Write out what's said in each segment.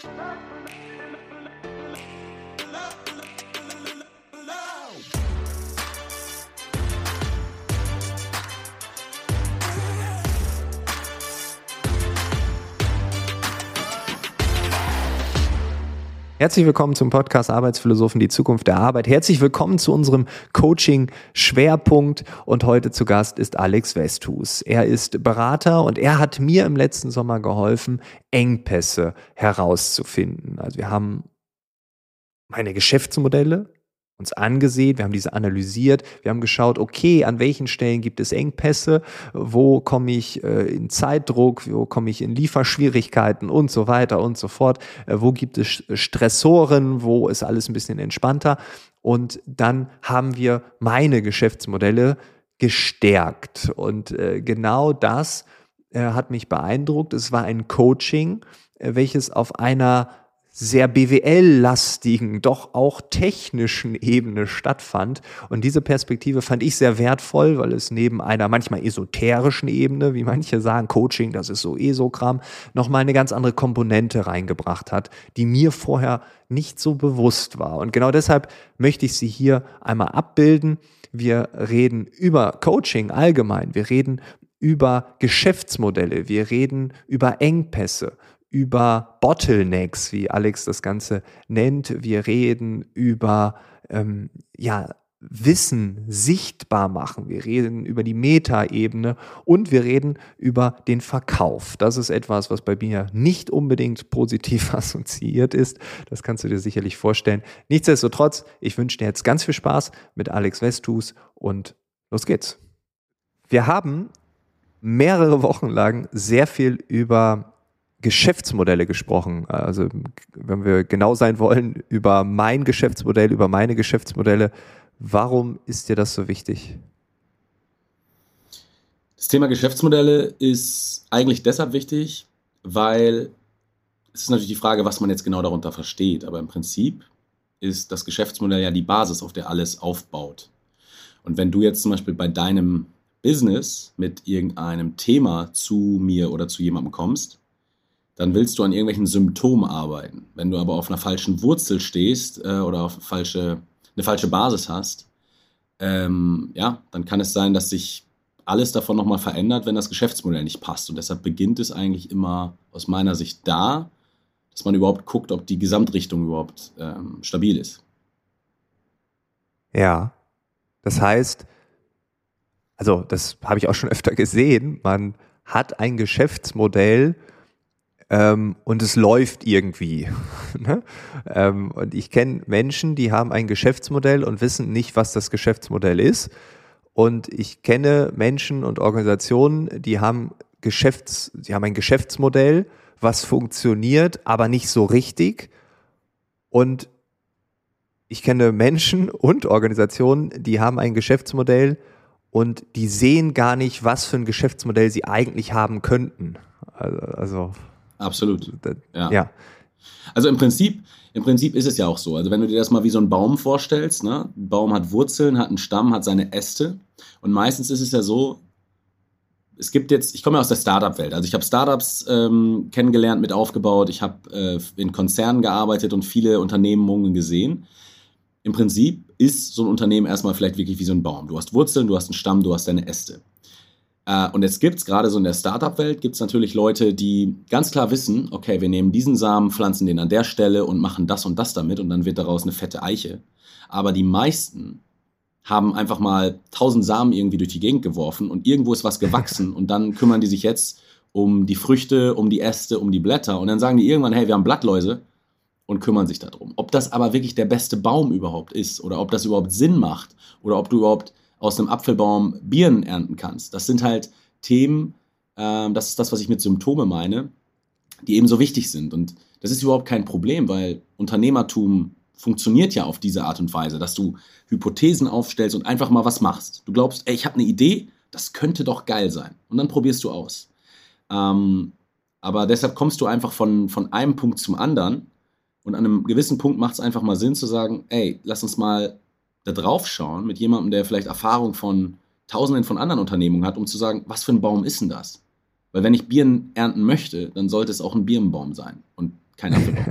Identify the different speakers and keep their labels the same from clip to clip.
Speaker 1: Thank Herzlich willkommen zum Podcast Arbeitsphilosophen, die Zukunft der Arbeit. Herzlich willkommen zu unserem Coaching-Schwerpunkt. Und heute zu Gast ist Alex Westhus. Er ist Berater und er hat mir im letzten Sommer geholfen, Engpässe herauszufinden. Also wir haben meine Geschäftsmodelle uns angesehen, wir haben diese analysiert, wir haben geschaut, okay, an welchen Stellen gibt es Engpässe, wo komme ich äh, in Zeitdruck, wo komme ich in Lieferschwierigkeiten und so weiter und so fort, äh, wo gibt es Stressoren, wo ist alles ein bisschen entspannter und dann haben wir meine Geschäftsmodelle gestärkt und äh, genau das äh, hat mich beeindruckt. Es war ein Coaching, äh, welches auf einer sehr BWL-lastigen, doch auch technischen Ebene stattfand. Und diese Perspektive fand ich sehr wertvoll, weil es neben einer manchmal esoterischen Ebene, wie manche sagen, Coaching, das ist so Esokram, nochmal eine ganz andere Komponente reingebracht hat, die mir vorher nicht so bewusst war. Und genau deshalb möchte ich sie hier einmal abbilden. Wir reden über Coaching allgemein. Wir reden über Geschäftsmodelle. Wir reden über Engpässe über Bottlenecks, wie Alex das Ganze nennt. Wir reden über ähm, ja, Wissen sichtbar machen. Wir reden über die Metaebene und wir reden über den Verkauf. Das ist etwas, was bei mir nicht unbedingt positiv assoziiert ist. Das kannst du dir sicherlich vorstellen. Nichtsdestotrotz, ich wünsche dir jetzt ganz viel Spaß mit Alex Westhus und los geht's. Wir haben mehrere Wochen lang sehr viel über Geschäftsmodelle gesprochen. Also wenn wir genau sein wollen, über mein Geschäftsmodell, über meine Geschäftsmodelle. Warum ist dir das so wichtig?
Speaker 2: Das Thema Geschäftsmodelle ist eigentlich deshalb wichtig, weil es ist natürlich die Frage, was man jetzt genau darunter versteht. Aber im Prinzip ist das Geschäftsmodell ja die Basis, auf der alles aufbaut. Und wenn du jetzt zum Beispiel bei deinem Business mit irgendeinem Thema zu mir oder zu jemandem kommst, dann willst du an irgendwelchen Symptomen arbeiten. Wenn du aber auf einer falschen Wurzel stehst äh, oder auf falsche, eine falsche Basis hast, ähm, ja, dann kann es sein, dass sich alles davon nochmal verändert, wenn das Geschäftsmodell nicht passt. Und deshalb beginnt es eigentlich immer aus meiner Sicht da, dass man überhaupt guckt, ob die Gesamtrichtung überhaupt ähm, stabil ist.
Speaker 1: Ja, das heißt, also das habe ich auch schon öfter gesehen, man hat ein Geschäftsmodell, ähm, und es läuft irgendwie. ne? ähm, und ich kenne Menschen, die haben ein Geschäftsmodell und wissen nicht, was das Geschäftsmodell ist. Und ich kenne Menschen und Organisationen, die haben Geschäfts, die haben ein Geschäftsmodell, was funktioniert, aber nicht so richtig. Und ich kenne Menschen und Organisationen, die haben ein Geschäftsmodell und die sehen gar nicht, was für ein Geschäftsmodell sie eigentlich haben könnten. Also,
Speaker 2: also Absolut. Ja. ja. Also im Prinzip, im Prinzip ist es ja auch so. Also wenn du dir das mal wie so einen Baum vorstellst, ne? ein Baum hat Wurzeln, hat einen Stamm, hat seine Äste. Und meistens ist es ja so, es gibt jetzt, ich komme ja aus der Startup-Welt. Also ich habe Startups ähm, kennengelernt, mit aufgebaut. Ich habe äh, in Konzernen gearbeitet und viele Unternehmungen gesehen. Im Prinzip ist so ein Unternehmen erstmal vielleicht wirklich wie so ein Baum. Du hast Wurzeln, du hast einen Stamm, du hast deine Äste. Äh, und jetzt gibt es gerade so in der Startup-Welt, gibt es natürlich Leute, die ganz klar wissen, okay, wir nehmen diesen Samen, pflanzen den an der Stelle und machen das und das damit und dann wird daraus eine fette Eiche. Aber die meisten haben einfach mal tausend Samen irgendwie durch die Gegend geworfen und irgendwo ist was gewachsen und dann kümmern die sich jetzt um die Früchte, um die Äste, um die Blätter und dann sagen die irgendwann, hey, wir haben Blattläuse und kümmern sich darum. Ob das aber wirklich der beste Baum überhaupt ist oder ob das überhaupt Sinn macht oder ob du überhaupt aus einem Apfelbaum Birnen ernten kannst. Das sind halt Themen, äh, das ist das, was ich mit Symptome meine, die eben so wichtig sind. Und das ist überhaupt kein Problem, weil Unternehmertum funktioniert ja auf diese Art und Weise, dass du Hypothesen aufstellst und einfach mal was machst. Du glaubst, ey, ich habe eine Idee, das könnte doch geil sein. Und dann probierst du aus. Ähm, aber deshalb kommst du einfach von, von einem Punkt zum anderen. Und an einem gewissen Punkt macht es einfach mal Sinn zu sagen, ey, lass uns mal da drauf schauen mit jemandem, der vielleicht Erfahrung von Tausenden von anderen Unternehmungen hat, um zu sagen, was für ein Baum ist denn das? Weil wenn ich Birnen ernten möchte, dann sollte es auch ein Birnenbaum sein. Und kein Apfelbaum.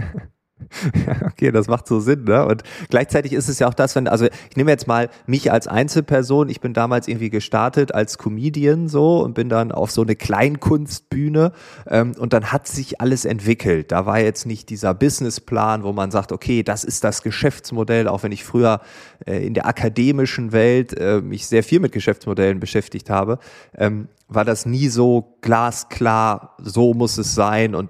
Speaker 1: Okay, das macht so Sinn, ne? Und gleichzeitig ist es ja auch das, wenn, also ich nehme jetzt mal mich als Einzelperson, ich bin damals irgendwie gestartet als Comedian so und bin dann auf so eine Kleinkunstbühne ähm, und dann hat sich alles entwickelt. Da war jetzt nicht dieser Businessplan, wo man sagt, okay, das ist das Geschäftsmodell, auch wenn ich früher äh, in der akademischen Welt äh, mich sehr viel mit Geschäftsmodellen beschäftigt habe, ähm, war das nie so glasklar, so muss es sein und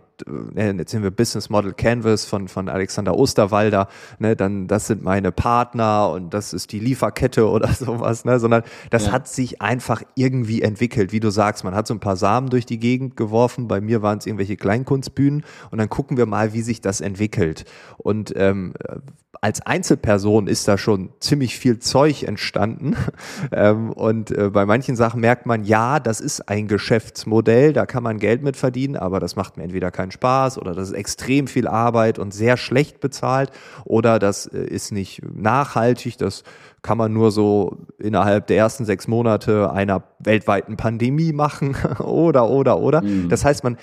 Speaker 1: äh, jetzt sind wir Business Model Canvas von, von Alexander Osterwalder, ne, dann das sind meine Partner und das ist die Lieferkette oder sowas, ne, sondern das ja. hat sich einfach irgendwie entwickelt, wie du sagst, man hat so ein paar Samen durch die Gegend geworfen, bei mir waren es irgendwelche Kleinkunstbühnen und dann gucken wir mal, wie sich das entwickelt und ähm, als Einzelperson ist da schon ziemlich viel Zeug entstanden. Ähm, und äh, bei manchen Sachen merkt man, ja, das ist ein Geschäftsmodell, da kann man Geld mit verdienen, aber das macht mir entweder keinen Spaß oder das ist extrem viel Arbeit und sehr schlecht bezahlt oder das äh, ist nicht nachhaltig, das kann man nur so innerhalb der ersten sechs Monate einer weltweiten Pandemie machen oder, oder, oder. Mhm. Das heißt, man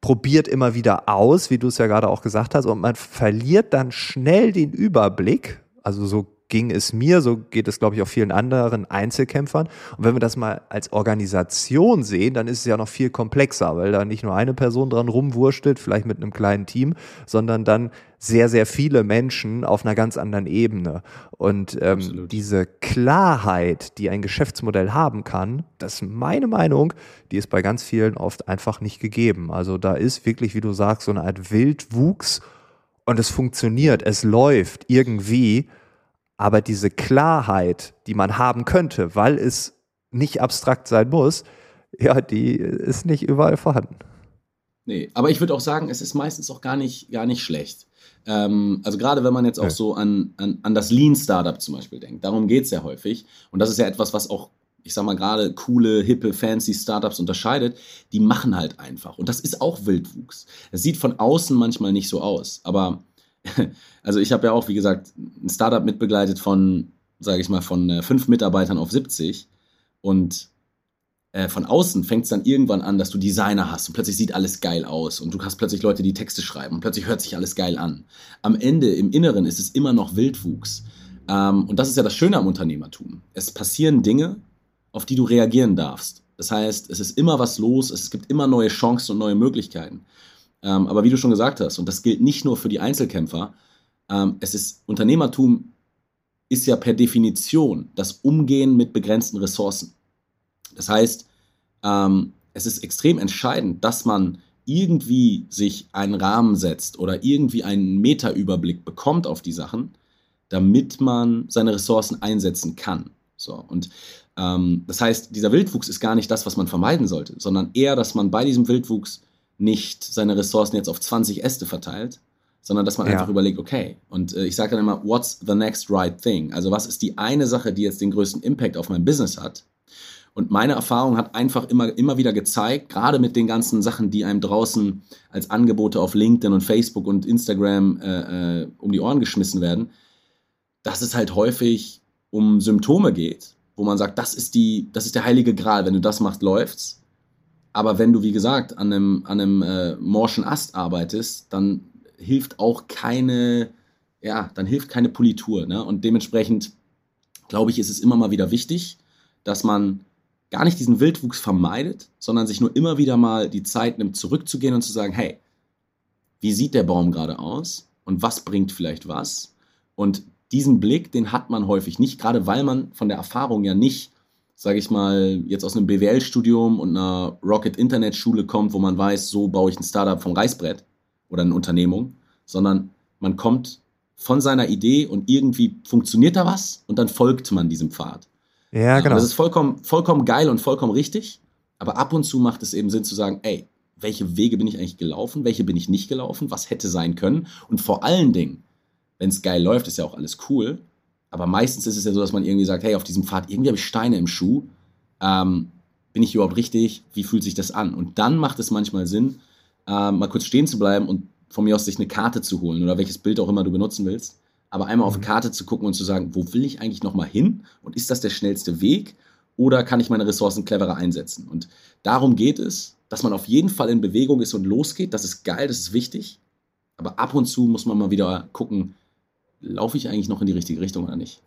Speaker 1: probiert immer wieder aus, wie du es ja gerade auch gesagt hast, und man verliert dann schnell den Überblick. Also so ging es mir, so geht es, glaube ich, auch vielen anderen Einzelkämpfern. Und wenn wir das mal als Organisation sehen, dann ist es ja noch viel komplexer, weil da nicht nur eine Person dran rumwurschtelt, vielleicht mit einem kleinen Team, sondern dann sehr, sehr viele Menschen auf einer ganz anderen Ebene. Und ähm, diese Klarheit, die ein Geschäftsmodell haben kann, das ist meine Meinung, die ist bei ganz vielen oft einfach nicht gegeben. Also da ist wirklich, wie du sagst, so eine Art Wildwuchs und es funktioniert, es läuft irgendwie aber diese Klarheit, die man haben könnte, weil es nicht abstrakt sein muss, ja, die ist nicht überall vorhanden.
Speaker 2: Nee, aber ich würde auch sagen, es ist meistens auch gar nicht, gar nicht schlecht. Ähm, also gerade wenn man jetzt auch ja. so an, an, an das Lean-Startup zum Beispiel denkt, darum geht es ja häufig. Und das ist ja etwas, was auch, ich sag mal, gerade coole, hippe, fancy Startups unterscheidet, die machen halt einfach. Und das ist auch Wildwuchs. Es sieht von außen manchmal nicht so aus, aber also ich habe ja auch, wie gesagt, ein Startup mitbegleitet von, sage ich mal, von äh, fünf Mitarbeitern auf 70 und äh, von außen fängt es dann irgendwann an, dass du Designer hast und plötzlich sieht alles geil aus und du hast plötzlich Leute, die Texte schreiben und plötzlich hört sich alles geil an. Am Ende, im Inneren, ist es immer noch Wildwuchs. Ähm, und das ist ja das Schöne am Unternehmertum. Es passieren Dinge, auf die du reagieren darfst. Das heißt, es ist immer was los, es gibt immer neue Chancen und neue Möglichkeiten. Ähm, aber wie du schon gesagt hast, und das gilt nicht nur für die Einzelkämpfer, ähm, es ist Unternehmertum ist ja per Definition das Umgehen mit begrenzten Ressourcen. Das heißt, ähm, es ist extrem entscheidend, dass man irgendwie sich einen Rahmen setzt oder irgendwie einen Metaüberblick bekommt auf die Sachen, damit man seine Ressourcen einsetzen kann. So, und ähm, das heißt, dieser Wildwuchs ist gar nicht das, was man vermeiden sollte, sondern eher, dass man bei diesem Wildwuchs nicht seine Ressourcen jetzt auf 20 Äste verteilt, sondern dass man ja. einfach überlegt, okay, und äh, ich sage dann immer, what's the next right thing? Also was ist die eine Sache, die jetzt den größten Impact auf mein Business hat? Und meine Erfahrung hat einfach immer, immer wieder gezeigt, gerade mit den ganzen Sachen, die einem draußen als Angebote auf LinkedIn und Facebook und Instagram äh, äh, um die Ohren geschmissen werden, dass es halt häufig um Symptome geht, wo man sagt, das ist die, das ist der heilige Gral, wenn du das machst, läuft's. Aber wenn du, wie gesagt, an einem, an einem äh, morschen Ast arbeitest, dann hilft auch keine, ja, dann hilft keine Politur. Ne? Und dementsprechend, glaube ich, ist es immer mal wieder wichtig, dass man gar nicht diesen Wildwuchs vermeidet, sondern sich nur immer wieder mal die Zeit nimmt, zurückzugehen und zu sagen, hey, wie sieht der Baum gerade aus und was bringt vielleicht was? Und diesen Blick, den hat man häufig nicht, gerade weil man von der Erfahrung ja nicht sage ich mal, jetzt aus einem BWL-Studium und einer Rocket-Internet-Schule kommt, wo man weiß, so baue ich ein Startup vom Reißbrett oder eine Unternehmung, sondern man kommt von seiner Idee und irgendwie funktioniert da was und dann folgt man diesem Pfad.
Speaker 1: Ja, genau.
Speaker 2: Das ist vollkommen, vollkommen geil und vollkommen richtig, aber ab und zu macht es eben Sinn zu sagen, ey, welche Wege bin ich eigentlich gelaufen, welche bin ich nicht gelaufen, was hätte sein können und vor allen Dingen, wenn es geil läuft, ist ja auch alles cool, aber meistens ist es ja so, dass man irgendwie sagt, hey, auf diesem Pfad, irgendwie habe ich Steine im Schuh. Ähm, bin ich überhaupt richtig? Wie fühlt sich das an? Und dann macht es manchmal Sinn, ähm, mal kurz stehen zu bleiben und von mir aus sich eine Karte zu holen oder welches Bild auch immer du benutzen willst. Aber einmal auf die mhm. Karte zu gucken und zu sagen, wo will ich eigentlich nochmal hin? Und ist das der schnellste Weg? Oder kann ich meine Ressourcen cleverer einsetzen? Und darum geht es, dass man auf jeden Fall in Bewegung ist und losgeht. Das ist geil, das ist wichtig. Aber ab und zu muss man mal wieder gucken, laufe ich eigentlich noch in die richtige Richtung oder nicht?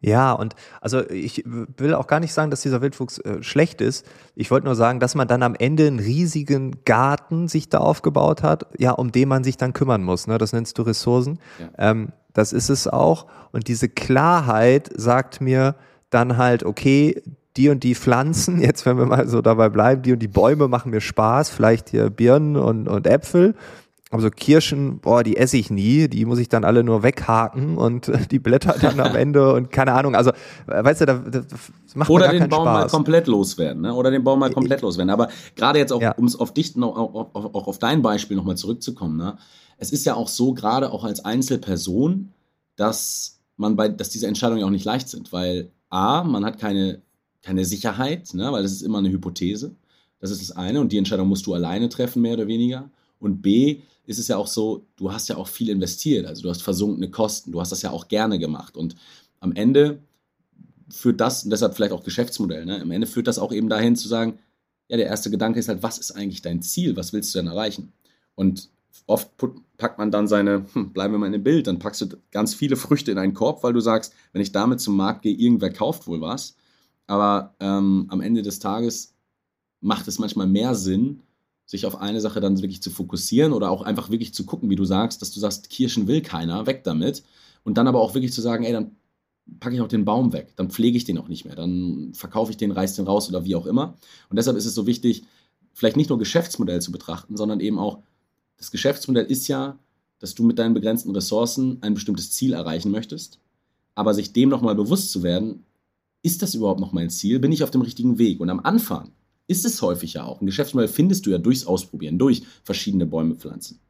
Speaker 1: Ja, und also ich will auch gar nicht sagen, dass dieser Wildwuchs äh, schlecht ist. Ich wollte nur sagen, dass man dann am Ende einen riesigen Garten sich da aufgebaut hat, ja, um den man sich dann kümmern muss. Ne? Das nennst du Ressourcen. Ja. Ähm, das ist es auch. Und diese Klarheit sagt mir dann halt, okay, die und die Pflanzen, jetzt wenn wir mal so dabei bleiben, die und die Bäume machen mir Spaß, vielleicht hier Birnen und, und Äpfel. Aber so Kirschen, boah, die esse ich nie, die muss ich dann alle nur weghaken und die Blätter dann am Ende und keine Ahnung. Also, weißt du, das, das macht
Speaker 2: Oder den Baum Spaß. mal komplett loswerden, ne? Oder den Baum mal komplett loswerden. Aber gerade jetzt auch, ja. um es auf dich, noch, auch, auch auf dein Beispiel nochmal zurückzukommen, ne? Es ist ja auch so, gerade auch als Einzelperson, dass man bei, dass diese Entscheidungen ja auch nicht leicht sind, weil A, man hat keine, keine Sicherheit, ne? weil das ist immer eine Hypothese. Das ist das eine und die Entscheidung musst du alleine treffen, mehr oder weniger. Und B, ist es ja auch so, du hast ja auch viel investiert, also du hast versunkene Kosten, du hast das ja auch gerne gemacht und am Ende führt das, und deshalb vielleicht auch Geschäftsmodell, ne? am Ende führt das auch eben dahin zu sagen, ja, der erste Gedanke ist halt, was ist eigentlich dein Ziel, was willst du denn erreichen? Und oft packt man dann seine, hm, bleiben wir mal in dem Bild, dann packst du ganz viele Früchte in einen Korb, weil du sagst, wenn ich damit zum Markt gehe, irgendwer kauft wohl was. Aber ähm, am Ende des Tages macht es manchmal mehr Sinn, sich auf eine Sache dann wirklich zu fokussieren oder auch einfach wirklich zu gucken, wie du sagst, dass du sagst, Kirschen will keiner, weg damit. Und dann aber auch wirklich zu sagen, ey, dann packe ich auch den Baum weg, dann pflege ich den auch nicht mehr, dann verkaufe ich den, reiß den raus oder wie auch immer. Und deshalb ist es so wichtig, vielleicht nicht nur Geschäftsmodell zu betrachten, sondern eben auch, das Geschäftsmodell ist ja, dass du mit deinen begrenzten Ressourcen ein bestimmtes Ziel erreichen möchtest, aber sich dem nochmal bewusst zu werden, ist das überhaupt noch mein Ziel? Bin ich auf dem richtigen Weg? Und am Anfang ist es häufig ja auch. Ein Geschäftsmodell findest du ja durchs Ausprobieren, durch verschiedene Bäume pflanzen.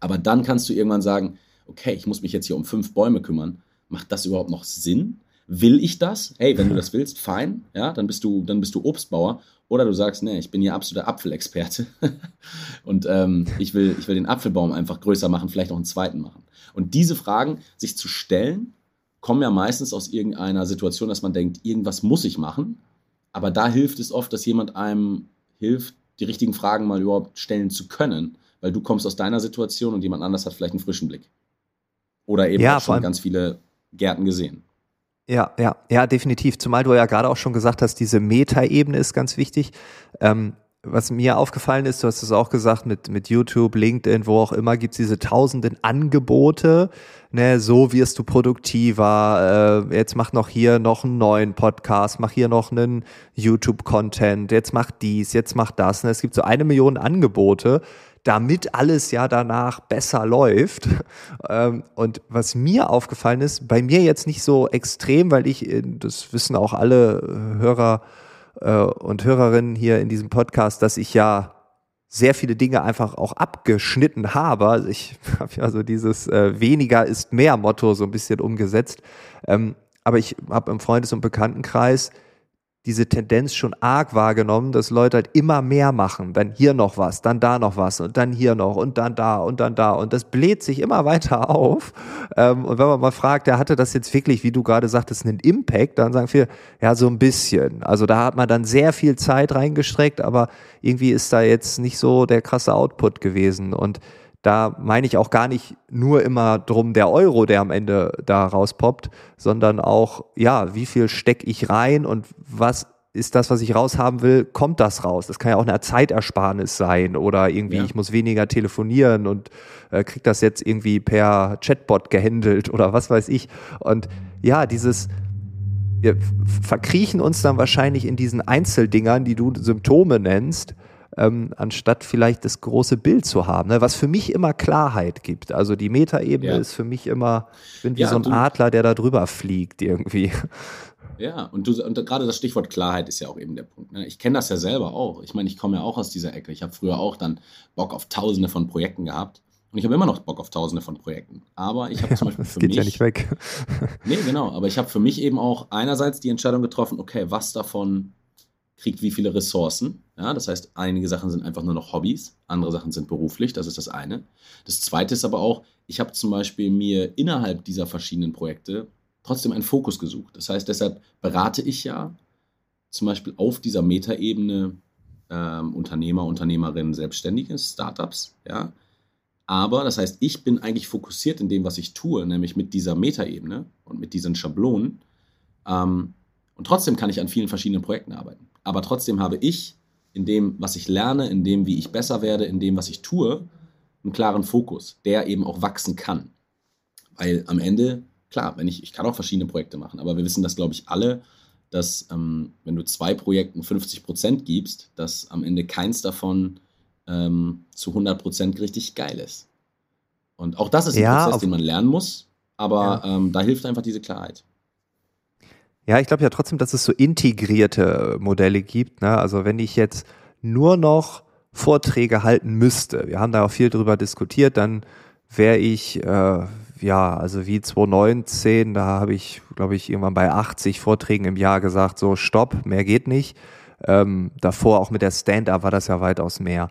Speaker 2: Aber dann kannst du irgendwann sagen, okay, ich muss mich jetzt hier um fünf Bäume kümmern. Macht das überhaupt noch Sinn? Will ich das? Hey, wenn du das willst, fein, ja, dann bist du, dann bist du Obstbauer. Oder du sagst, nee, ich bin hier absoluter Apfelexperte und ähm, ich, will, ich will den Apfelbaum einfach größer machen, vielleicht noch einen zweiten machen. Und diese Fragen sich zu stellen, kommen ja meistens aus irgendeiner Situation, dass man denkt, irgendwas muss ich machen aber da hilft es oft, dass jemand einem hilft, die richtigen Fragen mal überhaupt stellen zu können, weil du kommst aus deiner Situation und jemand anders hat vielleicht einen frischen Blick. Oder eben ja, auch schon ganz viele Gärten gesehen.
Speaker 1: Ja, ja, ja, definitiv. Zumal du ja gerade auch schon gesagt hast, diese Metaebene ist ganz wichtig. Ähm, was mir aufgefallen ist, du hast es auch gesagt, mit, mit YouTube, LinkedIn, wo auch immer, gibt es diese tausenden Angebote. Ne, so wirst du produktiver. Äh, jetzt mach noch hier noch einen neuen Podcast, mach hier noch einen YouTube-Content, jetzt mach dies, jetzt mach das. Ne? Es gibt so eine Million Angebote, damit alles ja danach besser läuft. Ähm, und was mir aufgefallen ist, bei mir jetzt nicht so extrem, weil ich, äh, das wissen auch alle Hörer, äh, und Hörerinnen hier in diesem Podcast, dass ich ja sehr viele Dinge einfach auch abgeschnitten habe. Also ich habe ja so dieses äh, weniger ist mehr Motto so ein bisschen umgesetzt. Ähm, aber ich habe im Freundes- und Bekanntenkreis diese Tendenz schon arg wahrgenommen, dass Leute halt immer mehr machen. Dann hier noch was, dann da noch was und dann hier noch und dann da und dann da. Und das bläht sich immer weiter auf. Ähm, und wenn man mal fragt, der hatte das jetzt wirklich, wie du gerade sagtest, einen Impact, dann sagen wir, ja, so ein bisschen. Also da hat man dann sehr viel Zeit reingestreckt, aber irgendwie ist da jetzt nicht so der krasse Output gewesen. Und da meine ich auch gar nicht nur immer drum der Euro, der am Ende da rauspoppt, sondern auch, ja, wie viel stecke ich rein und was ist das, was ich raushaben will, kommt das raus? Das kann ja auch eine Zeitersparnis sein oder irgendwie, ja. ich muss weniger telefonieren und äh, krieg das jetzt irgendwie per Chatbot gehandelt oder was weiß ich. Und ja, dieses, wir verkriechen uns dann wahrscheinlich in diesen Einzeldingern, die du Symptome nennst, ähm, anstatt vielleicht das große Bild zu haben, ne? was für mich immer Klarheit gibt. Also die Metaebene ja. ist für mich immer, bin wie ja, so ein Adler, der da drüber fliegt irgendwie.
Speaker 2: Ja, und, du, und gerade das Stichwort Klarheit ist ja auch eben der Punkt. Ne? Ich kenne das ja selber auch. Ich meine, ich komme ja auch aus dieser Ecke. Ich habe früher auch dann Bock auf tausende von Projekten gehabt. Und ich habe immer noch Bock auf tausende von Projekten. Aber ich habe ja, zum Beispiel
Speaker 1: das für geht mich. ja nicht weg.
Speaker 2: nee, genau. Aber ich habe für mich eben auch einerseits die Entscheidung getroffen, okay, was davon kriegt wie viele Ressourcen. Ja, das heißt, einige Sachen sind einfach nur noch Hobbys, andere Sachen sind beruflich, das ist das eine. Das zweite ist aber auch, ich habe zum Beispiel mir innerhalb dieser verschiedenen Projekte trotzdem einen Fokus gesucht. Das heißt, deshalb berate ich ja zum Beispiel auf dieser Metaebene ähm, Unternehmer, Unternehmerinnen, Selbstständige, Startups, ja. Aber das heißt, ich bin eigentlich fokussiert in dem, was ich tue, nämlich mit dieser Metaebene und mit diesen Schablonen. Ähm, und trotzdem kann ich an vielen verschiedenen Projekten arbeiten. Aber trotzdem habe ich in dem, was ich lerne, in dem, wie ich besser werde, in dem, was ich tue, einen klaren Fokus, der eben auch wachsen kann. Weil am Ende, klar, wenn ich, ich kann auch verschiedene Projekte machen, aber wir wissen das, glaube ich, alle, dass ähm, wenn du zwei Projekten 50 Prozent gibst, dass am Ende keins davon ähm, zu 100 Prozent richtig geil ist. Und auch das ist ein ja, Prozess, den man lernen muss, aber ja. ähm, da hilft einfach diese Klarheit.
Speaker 1: Ja, ich glaube ja trotzdem, dass es so integrierte Modelle gibt. Ne? Also wenn ich jetzt nur noch Vorträge halten müsste, wir haben da auch viel drüber diskutiert, dann wäre ich, äh, ja, also wie 2019, da habe ich, glaube ich, irgendwann bei 80 Vorträgen im Jahr gesagt, so stopp, mehr geht nicht. Ähm, davor auch mit der Stand-up war das ja weitaus mehr.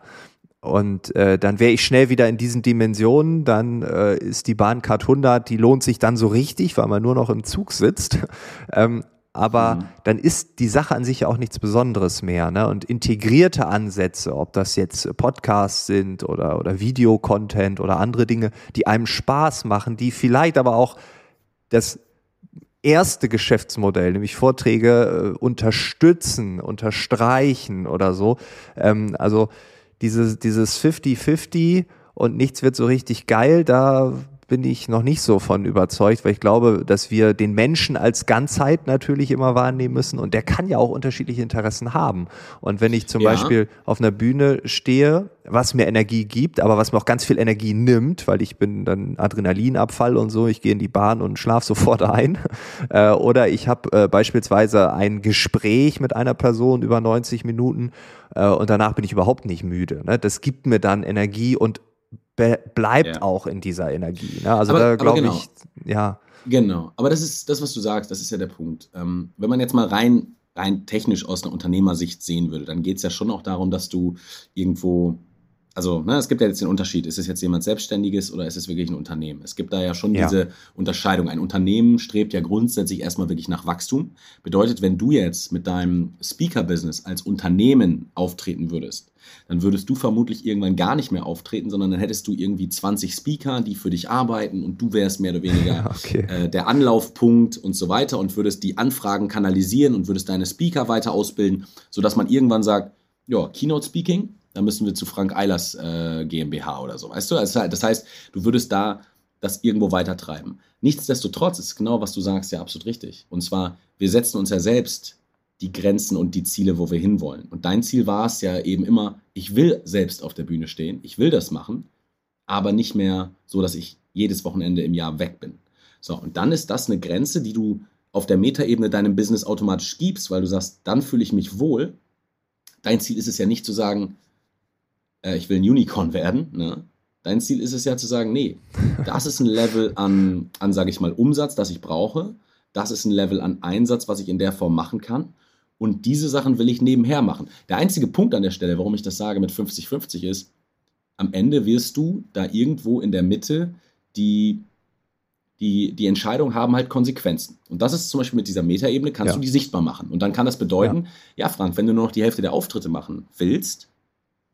Speaker 1: Und äh, dann wäre ich schnell wieder in diesen Dimensionen. Dann äh, ist die Bahncard 100, die lohnt sich dann so richtig, weil man nur noch im Zug sitzt. ähm, aber mhm. dann ist die Sache an sich ja auch nichts Besonderes mehr. Ne? Und integrierte Ansätze, ob das jetzt Podcasts sind oder, oder Videocontent oder andere Dinge, die einem Spaß machen, die vielleicht aber auch das erste Geschäftsmodell, nämlich Vorträge, äh, unterstützen, unterstreichen oder so. Ähm, also dieses, dieses 50-50 und nichts wird so richtig geil, da bin ich noch nicht so von überzeugt, weil ich glaube, dass wir den Menschen als Ganzheit natürlich immer wahrnehmen müssen und der kann ja auch unterschiedliche Interessen haben. Und wenn ich zum ja. Beispiel auf einer Bühne stehe, was mir Energie gibt, aber was mir auch ganz viel Energie nimmt, weil ich bin dann Adrenalinabfall und so, ich gehe in die Bahn und schlafe sofort ein. Äh, oder ich habe äh, beispielsweise ein Gespräch mit einer Person über 90 Minuten äh, und danach bin ich überhaupt nicht müde. Ne? Das gibt mir dann Energie und bleibt ja. auch in dieser Energie. Ne? Also aber, da glaube genau. ich, ja.
Speaker 2: Genau, aber das ist das, was du sagst, das ist ja der Punkt. Ähm, wenn man jetzt mal rein, rein technisch aus einer Unternehmersicht sehen würde, dann geht es ja schon auch darum, dass du irgendwo also ne, es gibt ja jetzt den Unterschied, ist es jetzt jemand Selbstständiges oder ist es wirklich ein Unternehmen? Es gibt da ja schon ja. diese Unterscheidung. Ein Unternehmen strebt ja grundsätzlich erstmal wirklich nach Wachstum. Bedeutet, wenn du jetzt mit deinem Speaker-Business als Unternehmen auftreten würdest, dann würdest du vermutlich irgendwann gar nicht mehr auftreten, sondern dann hättest du irgendwie 20 Speaker, die für dich arbeiten und du wärst mehr oder weniger okay. äh, der Anlaufpunkt und so weiter und würdest die Anfragen kanalisieren und würdest deine Speaker weiter ausbilden, sodass man irgendwann sagt, ja, Keynote Speaking, dann müssen wir zu Frank Eilers äh, GmbH oder so, weißt du? Also, das heißt, du würdest da das irgendwo weiter treiben. Nichtsdestotrotz ist genau, was du sagst, ja absolut richtig. Und zwar, wir setzen uns ja selbst die Grenzen und die Ziele, wo wir hinwollen. Und dein Ziel war es ja eben immer, ich will selbst auf der Bühne stehen, ich will das machen, aber nicht mehr so, dass ich jedes Wochenende im Jahr weg bin. So, und dann ist das eine Grenze, die du auf der Metaebene deinem Business automatisch gibst, weil du sagst, dann fühle ich mich wohl. Dein Ziel ist es ja nicht zu sagen, äh, ich will ein Unicorn werden, ne? Dein Ziel ist es ja zu sagen, nee, das ist ein Level an, an sage ich mal, Umsatz, das ich brauche. Das ist ein Level an Einsatz, was ich in der Form machen kann. Und diese Sachen will ich nebenher machen. Der einzige Punkt an der Stelle, warum ich das sage mit 50-50 ist, am Ende wirst du da irgendwo in der Mitte die, die, die Entscheidungen haben halt Konsequenzen. Und das ist zum Beispiel mit dieser Metaebene, kannst ja. du die sichtbar machen. Und dann kann das bedeuten, ja. ja, Frank, wenn du nur noch die Hälfte der Auftritte machen willst,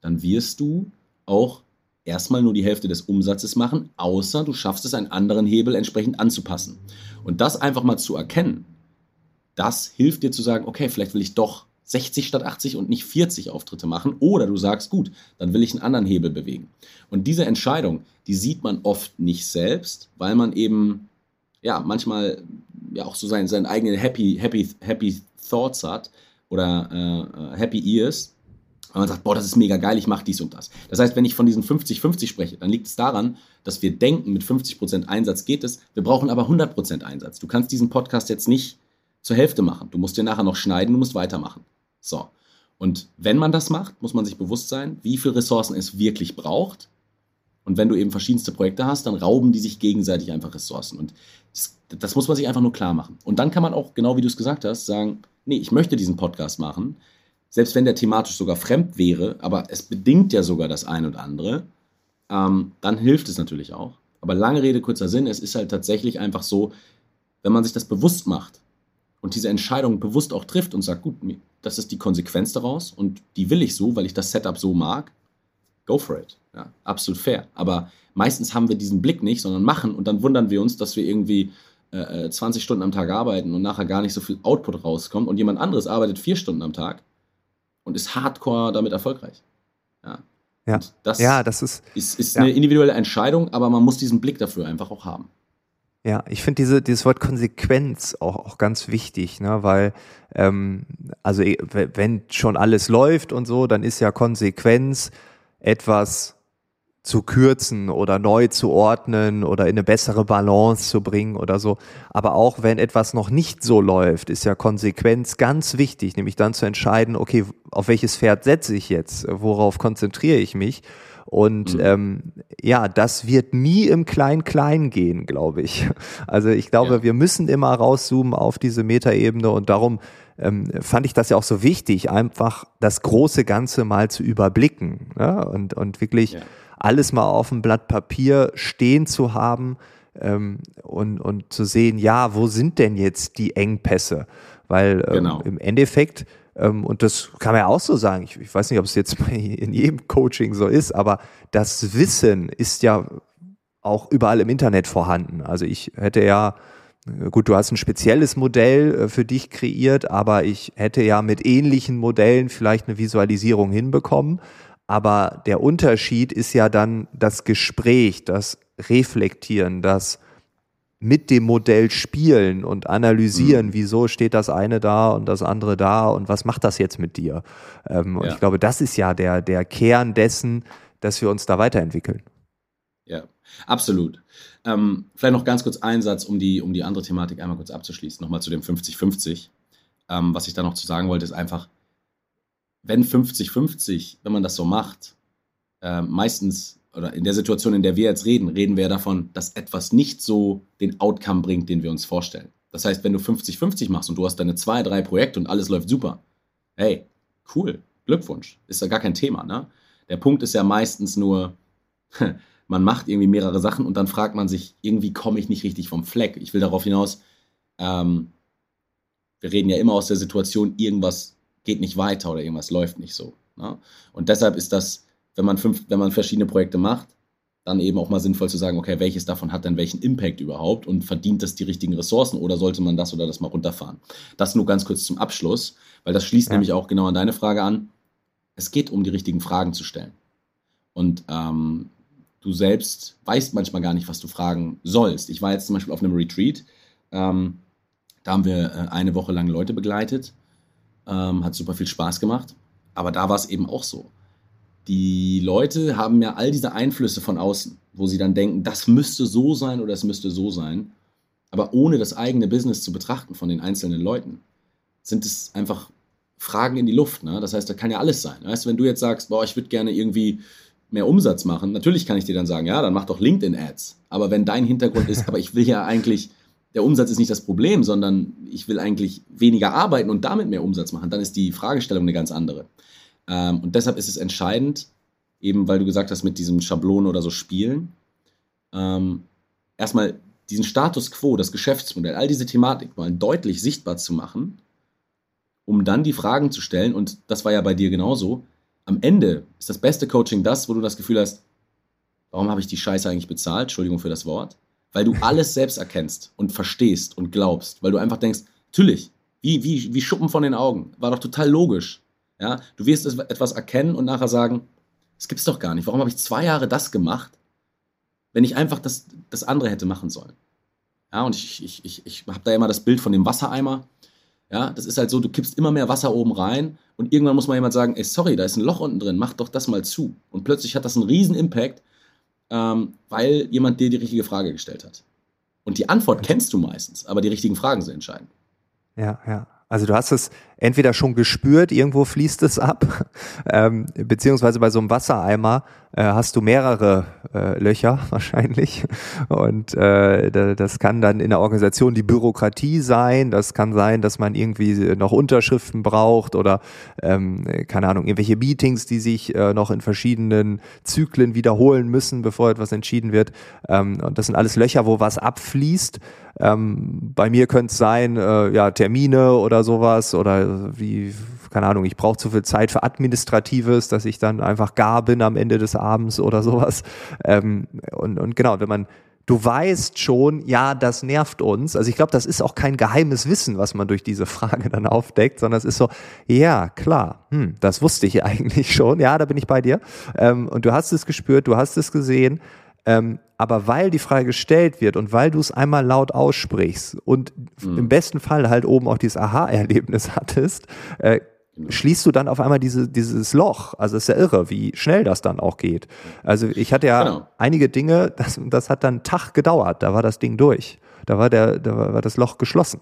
Speaker 2: dann wirst du auch erstmal nur die Hälfte des Umsatzes machen, außer du schaffst es, einen anderen Hebel entsprechend anzupassen. Und das einfach mal zu erkennen, das hilft dir zu sagen, okay, vielleicht will ich doch 60 statt 80 und nicht 40 Auftritte machen. Oder du sagst, gut, dann will ich einen anderen Hebel bewegen. Und diese Entscheidung, die sieht man oft nicht selbst, weil man eben, ja, manchmal ja auch so seinen, seinen eigenen Happy, Happy, Happy Thoughts hat oder äh, äh Happy Ears weil man sagt, boah, das ist mega geil, ich mache dies und das. Das heißt, wenn ich von diesen 50-50 spreche, dann liegt es daran, dass wir denken, mit 50% Einsatz geht es, wir brauchen aber 100% Einsatz. Du kannst diesen Podcast jetzt nicht zur Hälfte machen. Du musst dir nachher noch schneiden, du musst weitermachen. So. Und wenn man das macht, muss man sich bewusst sein, wie viele Ressourcen es wirklich braucht. Und wenn du eben verschiedenste Projekte hast, dann rauben die sich gegenseitig einfach Ressourcen. Und das, das muss man sich einfach nur klar machen. Und dann kann man auch, genau wie du es gesagt hast, sagen, nee, ich möchte diesen Podcast machen selbst wenn der thematisch sogar fremd wäre, aber es bedingt ja sogar das ein oder andere, ähm, dann hilft es natürlich auch. Aber lange Rede, kurzer Sinn, es ist halt tatsächlich einfach so, wenn man sich das bewusst macht und diese Entscheidung bewusst auch trifft und sagt, gut, das ist die Konsequenz daraus und die will ich so, weil ich das Setup so mag, go for it. Ja, absolut fair. Aber meistens haben wir diesen Blick nicht, sondern machen und dann wundern wir uns, dass wir irgendwie äh, 20 äh, Stunden am Tag arbeiten und nachher gar nicht so viel Output rauskommt und jemand anderes arbeitet vier Stunden am Tag und ist hardcore damit erfolgreich. Ja.
Speaker 1: Ja, das, ja, das ist,
Speaker 2: ist, ist ja. eine individuelle Entscheidung, aber man muss diesen Blick dafür einfach auch haben.
Speaker 1: Ja, ich finde diese, dieses Wort Konsequenz auch, auch ganz wichtig, ne? weil, ähm, also eh, wenn schon alles läuft und so, dann ist ja Konsequenz etwas zu kürzen oder neu zu ordnen oder in eine bessere Balance zu bringen oder so. Aber auch wenn etwas noch nicht so läuft, ist ja Konsequenz ganz wichtig, nämlich dann zu entscheiden, okay, auf welches Pferd setze ich jetzt, worauf konzentriere ich mich. Und mhm. ähm, ja, das wird nie im Klein-Klein gehen, glaube ich. Also ich glaube, ja. wir müssen immer rauszoomen auf diese Metaebene und darum ähm, fand ich das ja auch so wichtig, einfach das große Ganze mal zu überblicken ja? und, und wirklich ja alles mal auf dem Blatt Papier stehen zu haben ähm, und, und zu sehen, ja, wo sind denn jetzt die Engpässe? Weil ähm, genau. im Endeffekt, ähm, und das kann man ja auch so sagen, ich, ich weiß nicht, ob es jetzt in jedem Coaching so ist, aber das Wissen ist ja auch überall im Internet vorhanden. Also ich hätte ja, gut, du hast ein spezielles Modell äh, für dich kreiert, aber ich hätte ja mit ähnlichen Modellen vielleicht eine Visualisierung hinbekommen. Aber der Unterschied ist ja dann das Gespräch, das Reflektieren, das mit dem Modell spielen und analysieren, mhm. wieso steht das eine da und das andere da und was macht das jetzt mit dir? Ähm, und ja. ich glaube, das ist ja der, der Kern dessen, dass wir uns da weiterentwickeln.
Speaker 2: Ja, absolut. Ähm, vielleicht noch ganz kurz einen Satz, um die, um die andere Thematik einmal kurz abzuschließen, nochmal zu dem 50-50. Ähm, was ich da noch zu sagen wollte, ist einfach, wenn 50-50, wenn man das so macht, äh, meistens oder in der Situation, in der wir jetzt reden, reden wir ja davon, dass etwas nicht so den Outcome bringt, den wir uns vorstellen. Das heißt, wenn du 50-50 machst und du hast deine zwei, drei Projekte und alles läuft super, hey, cool, Glückwunsch, ist ja gar kein Thema. Ne? Der Punkt ist ja meistens nur, man macht irgendwie mehrere Sachen und dann fragt man sich, irgendwie komme ich nicht richtig vom Fleck. Ich will darauf hinaus, ähm, wir reden ja immer aus der Situation, irgendwas geht nicht weiter oder irgendwas läuft nicht so. Ne? Und deshalb ist das, wenn man, fünf, wenn man verschiedene Projekte macht, dann eben auch mal sinnvoll zu sagen, okay, welches davon hat denn welchen Impact überhaupt und verdient das die richtigen Ressourcen oder sollte man das oder das mal runterfahren? Das nur ganz kurz zum Abschluss, weil das schließt ja. nämlich auch genau an deine Frage an. Es geht um die richtigen Fragen zu stellen. Und ähm, du selbst weißt manchmal gar nicht, was du fragen sollst. Ich war jetzt zum Beispiel auf einem Retreat, ähm, da haben wir äh, eine Woche lang Leute begleitet ähm, hat super viel Spaß gemacht. Aber da war es eben auch so. Die Leute haben ja all diese Einflüsse von außen, wo sie dann denken, das müsste so sein oder es müsste so sein. Aber ohne das eigene Business zu betrachten von den einzelnen Leuten, sind es einfach Fragen in die Luft. Ne? Das heißt, da kann ja alles sein. Weißt du, wenn du jetzt sagst, boah, ich würde gerne irgendwie mehr Umsatz machen, natürlich kann ich dir dann sagen, ja, dann mach doch LinkedIn-Ads. Aber wenn dein Hintergrund ist, aber ich will ja eigentlich der Umsatz ist nicht das Problem, sondern ich will eigentlich weniger arbeiten und damit mehr Umsatz machen, dann ist die Fragestellung eine ganz andere. Ähm, und deshalb ist es entscheidend, eben weil du gesagt hast, mit diesem Schablonen oder so spielen, ähm, erstmal diesen Status quo, das Geschäftsmodell, all diese Thematik mal deutlich sichtbar zu machen, um dann die Fragen zu stellen. Und das war ja bei dir genauso. Am Ende ist das beste Coaching das, wo du das Gefühl hast, warum habe ich die Scheiße eigentlich bezahlt? Entschuldigung für das Wort weil du alles selbst erkennst und verstehst und glaubst, weil du einfach denkst, natürlich, wie, wie, wie Schuppen von den Augen, war doch total logisch. Ja, du wirst etwas erkennen und nachher sagen, das gibt's doch gar nicht. Warum habe ich zwei Jahre das gemacht, wenn ich einfach das, das andere hätte machen sollen? Ja, und ich, ich, ich, ich habe da immer das Bild von dem Wassereimer. Ja, das ist halt so, du kippst immer mehr Wasser oben rein und irgendwann muss mal jemand sagen, ey, sorry, da ist ein Loch unten drin, mach doch das mal zu. Und plötzlich hat das einen riesen Impact ähm, weil jemand dir die richtige Frage gestellt hat. Und die Antwort kennst du meistens, aber die richtigen Fragen sind entscheidend.
Speaker 1: Ja, ja. Also du hast es entweder schon gespürt, irgendwo fließt es ab, ähm, beziehungsweise bei so einem Wassereimer äh, hast du mehrere äh, Löcher wahrscheinlich. Und äh, das kann dann in der Organisation die Bürokratie sein, das kann sein, dass man irgendwie noch Unterschriften braucht oder ähm, keine Ahnung, irgendwelche Meetings, die sich äh, noch in verschiedenen Zyklen wiederholen müssen, bevor etwas entschieden wird. Ähm, und das sind alles Löcher, wo was abfließt. Ähm, bei mir könnte es sein, äh, ja, Termine oder sowas oder wie, keine Ahnung, ich brauche zu viel Zeit für Administratives, dass ich dann einfach gar bin am Ende des abends oder sowas. Ähm, und, und genau, wenn man du weißt schon, ja, das nervt uns. Also ich glaube, das ist auch kein geheimes Wissen, was man durch diese Frage dann aufdeckt, sondern es ist so, ja, klar, hm, das wusste ich eigentlich schon, ja, da bin ich bei dir. Ähm, und du hast es gespürt, du hast es gesehen. Ähm, aber weil die Frage gestellt wird und weil du es einmal laut aussprichst und mhm. im besten Fall halt oben auch dieses Aha-Erlebnis hattest, äh, Genau. schließt du dann auf einmal diese, dieses Loch. Also es ist ja irre, wie schnell das dann auch geht. Also ich hatte ja genau. einige Dinge, das, das hat dann einen Tag gedauert, da war das Ding durch. Da war, der, da war das Loch geschlossen.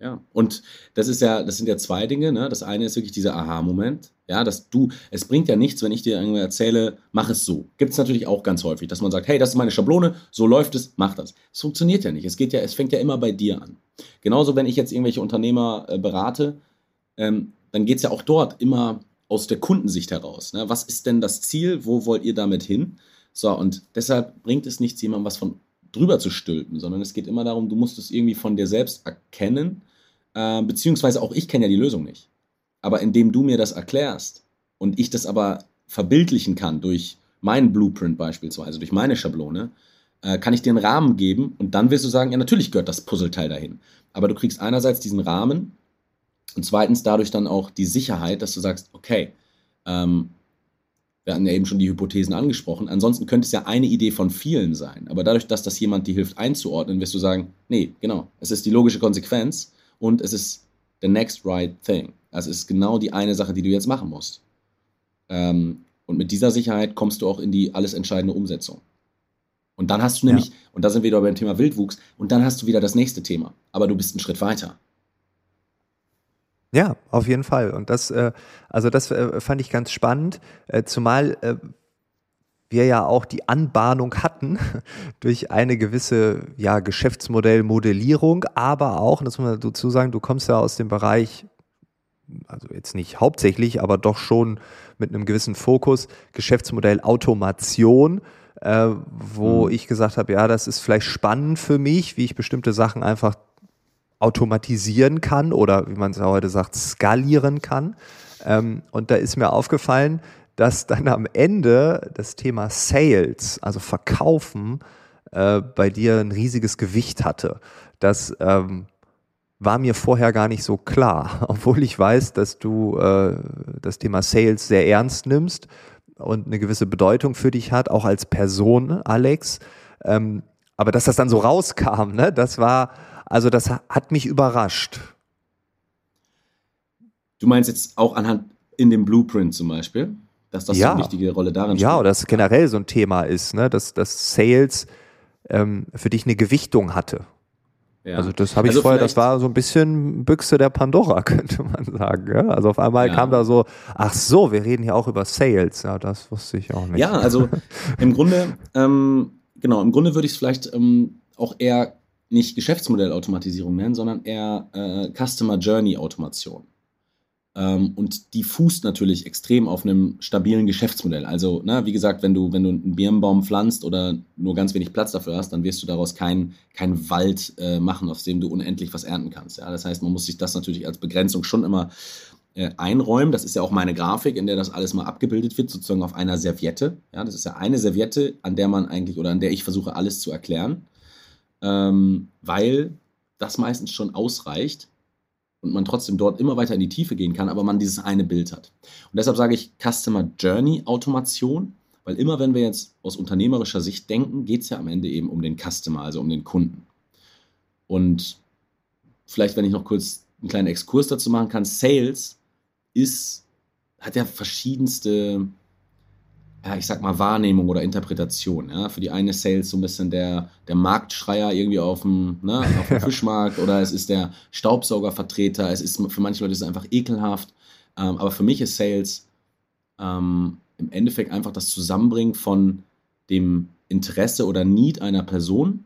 Speaker 2: Ja, und das ist ja, das sind ja zwei Dinge. Ne? Das eine ist wirklich dieser Aha-Moment. Ja, dass du, es bringt ja nichts, wenn ich dir irgendwie erzähle, mach es so. Gibt es natürlich auch ganz häufig, dass man sagt, hey, das ist meine Schablone, so läuft es, mach das. Es funktioniert ja nicht. Es geht ja, es fängt ja immer bei dir an. Genauso, wenn ich jetzt irgendwelche Unternehmer äh, berate, ähm, dann geht es ja auch dort immer aus der Kundensicht heraus. Ne? Was ist denn das Ziel? Wo wollt ihr damit hin? So, und deshalb bringt es nichts, jemandem was von drüber zu stülpen, sondern es geht immer darum, du musst es irgendwie von dir selbst erkennen, äh, beziehungsweise auch ich kenne ja die Lösung nicht. Aber indem du mir das erklärst und ich das aber verbildlichen kann durch meinen Blueprint beispielsweise, durch meine Schablone, äh, kann ich dir einen Rahmen geben und dann wirst du sagen, ja, natürlich gehört das Puzzleteil dahin. Aber du kriegst einerseits diesen Rahmen und zweitens dadurch dann auch die Sicherheit, dass du sagst, okay, ähm, wir hatten ja eben schon die Hypothesen angesprochen. Ansonsten könnte es ja eine Idee von vielen sein. Aber dadurch, dass das jemand dir hilft einzuordnen, wirst du sagen, nee, genau, es ist die logische Konsequenz und es ist the next right thing. Also es ist genau die eine Sache, die du jetzt machen musst. Ähm, und mit dieser Sicherheit kommst du auch in die alles entscheidende Umsetzung. Und dann hast du nämlich, ja. und da sind wir wieder beim Thema Wildwuchs, und dann hast du wieder das nächste Thema. Aber du bist einen Schritt weiter.
Speaker 1: Ja, auf jeden Fall. Und das, äh, also das äh, fand ich ganz spannend, äh, zumal äh, wir ja auch die Anbahnung hatten durch eine gewisse ja, Geschäftsmodellmodellierung, aber auch, das muss man dazu sagen, du kommst ja aus dem Bereich, also jetzt nicht hauptsächlich, aber doch schon mit einem gewissen Fokus, Geschäftsmodell Automation, äh, wo mhm. ich gesagt habe, ja, das ist vielleicht spannend für mich, wie ich bestimmte Sachen einfach automatisieren kann oder wie man es heute sagt, skalieren kann. Ähm, und da ist mir aufgefallen, dass dann am Ende das Thema Sales, also Verkaufen, äh, bei dir ein riesiges Gewicht hatte. Das ähm, war mir vorher gar nicht so klar, obwohl ich weiß, dass du äh, das Thema Sales sehr ernst nimmst und eine gewisse Bedeutung für dich hat, auch als Person, Alex. Ähm, aber dass das dann so rauskam, ne, das war, also das hat mich überrascht.
Speaker 2: Du meinst jetzt auch anhand in dem Blueprint zum Beispiel, dass das ja. so eine wichtige Rolle darin
Speaker 1: spielt? Ja, oder dass generell so ein Thema ist, ne? dass, dass Sales ähm, für dich eine Gewichtung hatte. Ja. Also das habe ich also vorher, das war so ein bisschen Büchse der Pandora, könnte man sagen. Ja? Also auf einmal ja. kam da so, ach so, wir reden hier auch über Sales. Ja, das wusste ich auch nicht.
Speaker 2: Ja, also im Grunde, ähm, genau, im Grunde würde ich es vielleicht ähm, auch eher nicht Geschäftsmodellautomatisierung nennen, sondern eher äh, Customer Journey Automation. Ähm, und die fußt natürlich extrem auf einem stabilen Geschäftsmodell. Also, na, wie gesagt, wenn du, wenn du einen Birnbaum pflanzt oder nur ganz wenig Platz dafür hast, dann wirst du daraus keinen kein Wald äh, machen, aus dem du unendlich was ernten kannst. Ja? Das heißt, man muss sich das natürlich als Begrenzung schon immer äh, einräumen. Das ist ja auch meine Grafik, in der das alles mal abgebildet wird, sozusagen auf einer Serviette. Ja, das ist ja eine Serviette, an der man eigentlich oder an der ich versuche, alles zu erklären ähm, weil das meistens schon ausreicht und man trotzdem dort immer weiter in die Tiefe gehen kann, aber man dieses eine Bild hat. Und deshalb sage ich Customer Journey Automation, weil immer wenn wir jetzt aus unternehmerischer Sicht denken, geht es ja am Ende eben um den Customer, also um den Kunden. Und vielleicht, wenn ich noch kurz einen kleinen Exkurs dazu machen kann, Sales ist, hat ja verschiedenste ja, ich sag mal, Wahrnehmung oder Interpretation. Ja? Für die eine Sales so ein bisschen der, der Marktschreier irgendwie auf dem, ne, auf dem Fischmarkt oder es ist der Staubsaugervertreter. Es ist für manche Leute ist es einfach ekelhaft. Ähm, aber für mich ist Sales ähm, im Endeffekt einfach das Zusammenbringen von dem Interesse oder Need einer Person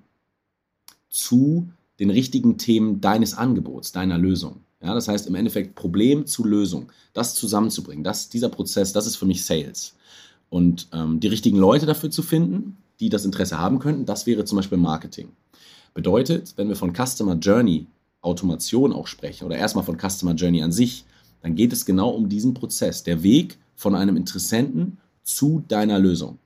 Speaker 2: zu den richtigen Themen deines Angebots, deiner Lösung. Ja, das heißt im Endeffekt Problem zu Lösung, das zusammenzubringen, das, dieser Prozess, das ist für mich Sales. Und ähm, die richtigen Leute dafür zu finden, die das Interesse haben könnten, das wäre zum Beispiel Marketing. Bedeutet, wenn wir von Customer Journey Automation auch sprechen oder erstmal von Customer Journey an sich, dann geht es genau um diesen Prozess, der Weg von einem Interessenten zu deiner Lösung.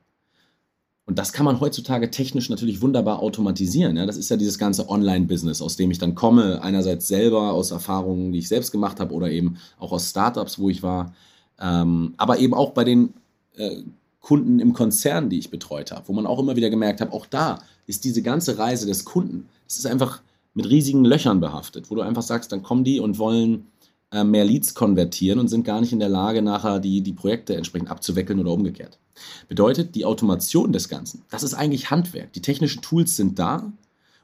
Speaker 2: Und das kann man heutzutage technisch natürlich wunderbar automatisieren. Ja? Das ist ja dieses ganze Online-Business, aus dem ich dann komme. Einerseits selber aus Erfahrungen, die ich selbst gemacht habe oder eben auch aus Startups, wo ich war. Ähm, aber eben auch bei den äh, Kunden im Konzern, die ich betreut habe, wo man auch immer wieder gemerkt hat, auch da ist diese ganze Reise des Kunden, das ist einfach mit riesigen Löchern behaftet, wo du einfach sagst, dann kommen die und wollen äh, mehr Leads konvertieren und sind gar nicht in der Lage, nachher die, die Projekte entsprechend abzuwickeln oder umgekehrt. Bedeutet, die Automation des Ganzen, das ist eigentlich Handwerk. Die technischen Tools sind da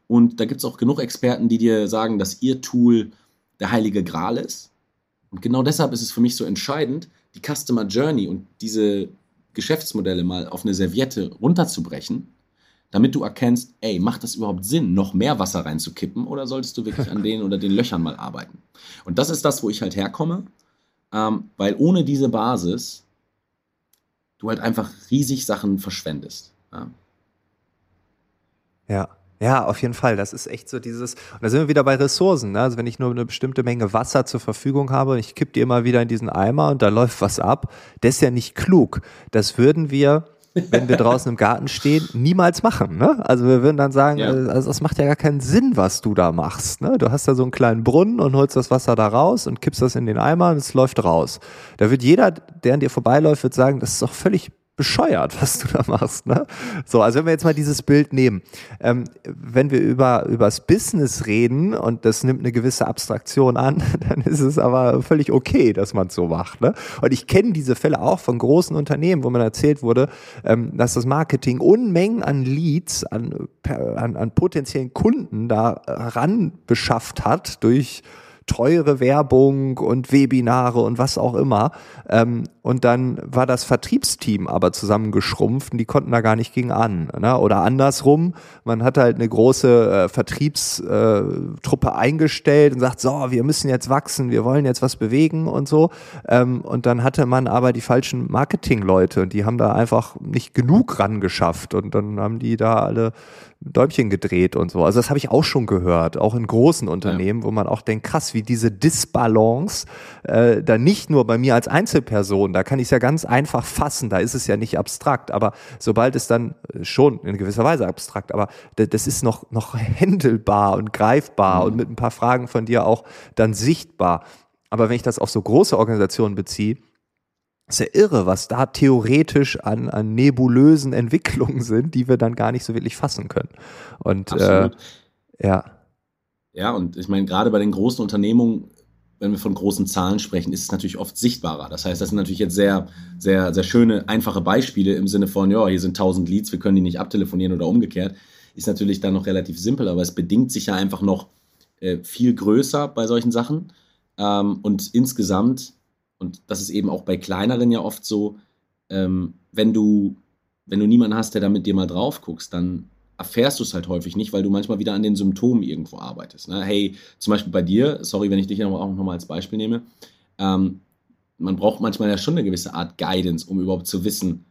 Speaker 2: und da gibt es auch genug Experten, die dir sagen, dass ihr Tool der heilige Gral ist. Und genau deshalb ist es für mich so entscheidend, die Customer Journey und diese Geschäftsmodelle mal auf eine Serviette runterzubrechen damit du erkennst, ey, macht das überhaupt Sinn, noch mehr Wasser reinzukippen oder solltest du wirklich an den oder den Löchern mal arbeiten? Und das ist das, wo ich halt herkomme, ähm, weil ohne diese Basis du halt einfach riesig Sachen verschwendest.
Speaker 1: Ja. ja. Ja, auf jeden Fall. Das ist echt so dieses, und da sind wir wieder bei Ressourcen. Ne? Also wenn ich nur eine bestimmte Menge Wasser zur Verfügung habe und ich kipp die immer wieder in diesen Eimer und da läuft was ab, das ist ja nicht klug. Das würden wir wenn wir draußen im Garten stehen, niemals machen. Ne? Also wir würden dann sagen, ja. Äh, also das macht ja gar keinen Sinn, was du da machst. Ne? Du hast da so einen kleinen Brunnen und holst das Wasser da raus und kippst das in den Eimer und es läuft raus. Da wird jeder, der an dir vorbeiläuft, wird sagen, das ist doch völlig bescheuert, was du da machst. Ne? So, also wenn wir jetzt mal dieses Bild nehmen, ähm, wenn wir über übers Business reden und das nimmt eine gewisse Abstraktion an, dann ist es aber völlig okay, dass man es so macht. Ne? Und ich kenne diese Fälle auch von großen Unternehmen, wo man erzählt wurde, ähm, dass das Marketing Unmengen an Leads, an, an, an potenziellen Kunden da ran beschafft hat durch teure Werbung und Webinare und was auch immer. Ähm, und dann war das Vertriebsteam aber zusammengeschrumpft und die konnten da gar nicht gegen an. Ne? Oder andersrum, man hat halt eine große äh, Vertriebstruppe äh, eingestellt und sagt, so, wir müssen jetzt wachsen, wir wollen jetzt was bewegen und so. Ähm, und dann hatte man aber die falschen Marketingleute und die haben da einfach nicht genug ran geschafft und dann haben die da alle Däumchen gedreht und so. Also das habe ich auch schon gehört, auch in großen Unternehmen, ja. wo man auch denkt, krass, wie diese Disbalance äh, da nicht nur bei mir als Einzelperson, da kann ich es ja ganz einfach fassen, da ist es ja nicht abstrakt, aber sobald es dann äh, schon in gewisser Weise abstrakt, aber das ist noch, noch händelbar und greifbar mhm. und mit ein paar Fragen von dir auch dann sichtbar. Aber wenn ich das auf so große Organisationen beziehe, ist ja irre, was da theoretisch an, an nebulösen Entwicklungen sind, die wir dann gar nicht so wirklich fassen können. Und äh, ja.
Speaker 2: Ja, und ich meine, gerade bei den großen Unternehmungen, wenn wir von großen Zahlen sprechen, ist es natürlich oft sichtbarer. Das heißt, das sind natürlich jetzt sehr, sehr, sehr schöne, einfache Beispiele im Sinne von, ja, hier sind 1000 Leads, wir können die nicht abtelefonieren oder umgekehrt. Ist natürlich dann noch relativ simpel, aber es bedingt sich ja einfach noch äh, viel größer bei solchen Sachen. Ähm, und insgesamt und das ist eben auch bei kleineren ja oft so, ähm, wenn du, wenn du niemanden hast, der da mit dir mal drauf guckst, dann erfährst du es halt häufig nicht, weil du manchmal wieder an den Symptomen irgendwo arbeitest. Ne? Hey, zum Beispiel bei dir, sorry, wenn ich dich auch nochmal als Beispiel nehme, ähm, man braucht manchmal ja schon eine gewisse Art Guidance, um überhaupt zu wissen,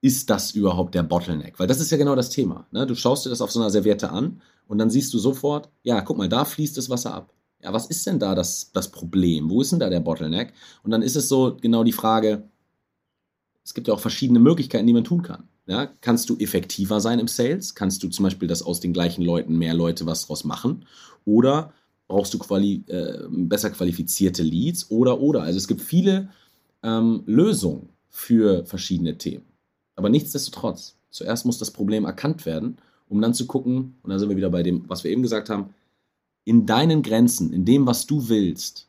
Speaker 2: ist das überhaupt der Bottleneck? Weil das ist ja genau das Thema. Ne? Du schaust dir das auf so einer Serviette an und dann siehst du sofort, ja, guck mal, da fließt das Wasser ab ja, was ist denn da das, das Problem? Wo ist denn da der Bottleneck? Und dann ist es so genau die Frage, es gibt ja auch verschiedene Möglichkeiten, die man tun kann. Ja, kannst du effektiver sein im Sales? Kannst du zum Beispiel, dass aus den gleichen Leuten mehr Leute was draus machen? Oder brauchst du quali äh, besser qualifizierte Leads? Oder, oder. Also es gibt viele ähm, Lösungen für verschiedene Themen. Aber nichtsdestotrotz, zuerst muss das Problem erkannt werden, um dann zu gucken, und da sind wir wieder bei dem, was wir eben gesagt haben, in deinen Grenzen, in dem, was du willst,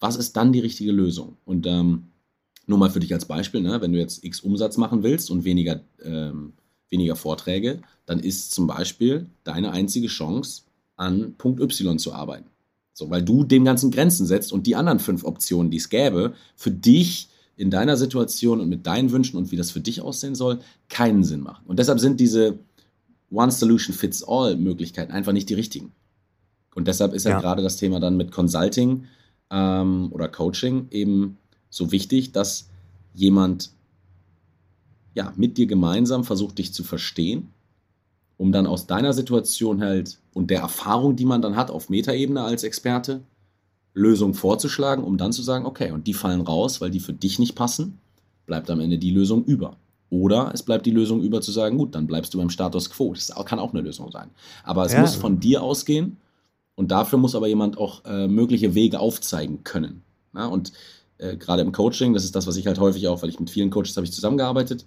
Speaker 2: was ist dann die richtige Lösung? Und ähm, nur mal für dich als Beispiel, ne, wenn du jetzt X Umsatz machen willst und weniger, ähm, weniger Vorträge, dann ist zum Beispiel deine einzige Chance, an Punkt Y zu arbeiten. So, weil du dem ganzen Grenzen setzt und die anderen fünf Optionen, die es gäbe, für dich in deiner Situation und mit deinen Wünschen und wie das für dich aussehen soll, keinen Sinn machen. Und deshalb sind diese One Solution Fits All Möglichkeiten einfach nicht die richtigen. Und deshalb ist ja, ja gerade das Thema dann mit Consulting ähm, oder Coaching eben so wichtig, dass jemand ja, mit dir gemeinsam versucht, dich zu verstehen, um dann aus deiner Situation halt und der Erfahrung, die man dann hat auf Metaebene als Experte, Lösungen vorzuschlagen, um dann zu sagen, okay, und die fallen raus, weil die für dich nicht passen. bleibt am Ende die Lösung über. Oder es bleibt die Lösung über zu sagen, gut, dann bleibst du beim Status quo. Das kann auch eine Lösung sein. Aber es ja. muss von dir ausgehen und dafür muss aber jemand auch äh, mögliche Wege aufzeigen können. Ja, und äh, gerade im Coaching, das ist das, was ich halt häufig auch, weil ich mit vielen Coaches habe ich zusammengearbeitet,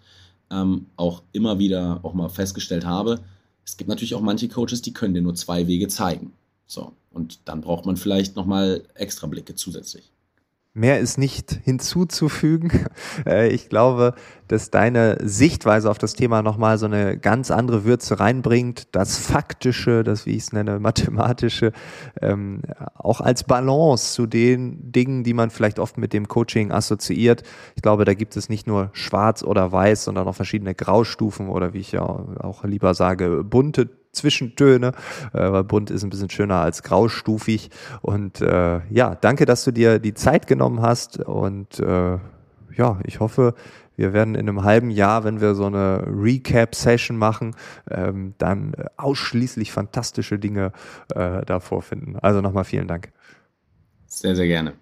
Speaker 2: ähm, auch immer wieder auch mal festgestellt habe, es gibt natürlich auch manche Coaches, die können dir nur zwei Wege zeigen. So, und dann braucht man vielleicht nochmal extra Blicke zusätzlich.
Speaker 1: Mehr ist nicht hinzuzufügen. Äh, ich glaube, dass deine Sichtweise auf das Thema nochmal so eine ganz andere Würze reinbringt. Das Faktische, das, wie ich es nenne, Mathematische, ähm, auch als Balance zu den Dingen, die man vielleicht oft mit dem Coaching assoziiert. Ich glaube, da gibt es nicht nur schwarz oder weiß, sondern auch verschiedene Graustufen oder wie ich ja auch lieber sage, bunte Zwischentöne, äh, weil bunt ist ein bisschen schöner als graustufig. Und äh, ja, danke, dass du dir die Zeit genommen hast. Und äh, ja, ich hoffe, wir werden in einem halben Jahr, wenn wir so eine Recap-Session machen, ähm, dann ausschließlich fantastische Dinge äh, da vorfinden. Also nochmal vielen Dank.
Speaker 2: Sehr, sehr gerne.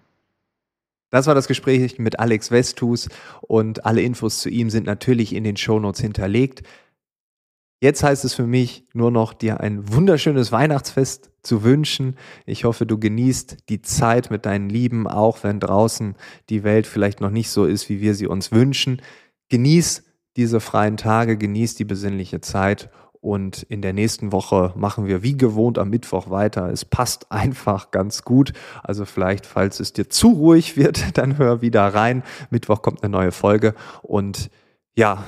Speaker 1: Das war das Gespräch mit Alex Westhus und alle Infos zu ihm sind natürlich in den Shownotes hinterlegt. Jetzt heißt es für mich nur noch, dir ein wunderschönes Weihnachtsfest zu wünschen. Ich hoffe, du genießt die Zeit mit deinen Lieben, auch wenn draußen die Welt vielleicht noch nicht so ist, wie wir sie uns wünschen. Genieß diese freien Tage, genieß die besinnliche Zeit und in der nächsten Woche machen wir wie gewohnt am Mittwoch weiter. Es passt einfach ganz gut. Also vielleicht, falls es dir zu ruhig wird, dann hör wieder rein. Mittwoch kommt eine neue Folge und ja,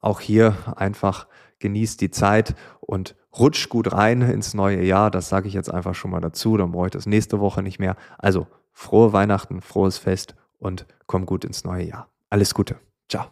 Speaker 1: auch hier einfach genießt die Zeit und rutscht gut rein ins neue Jahr. Das sage ich jetzt einfach schon mal dazu, dann brauche ich das nächste Woche nicht mehr. Also frohe Weihnachten, frohes Fest und komm gut ins neue Jahr. Alles Gute. Ciao.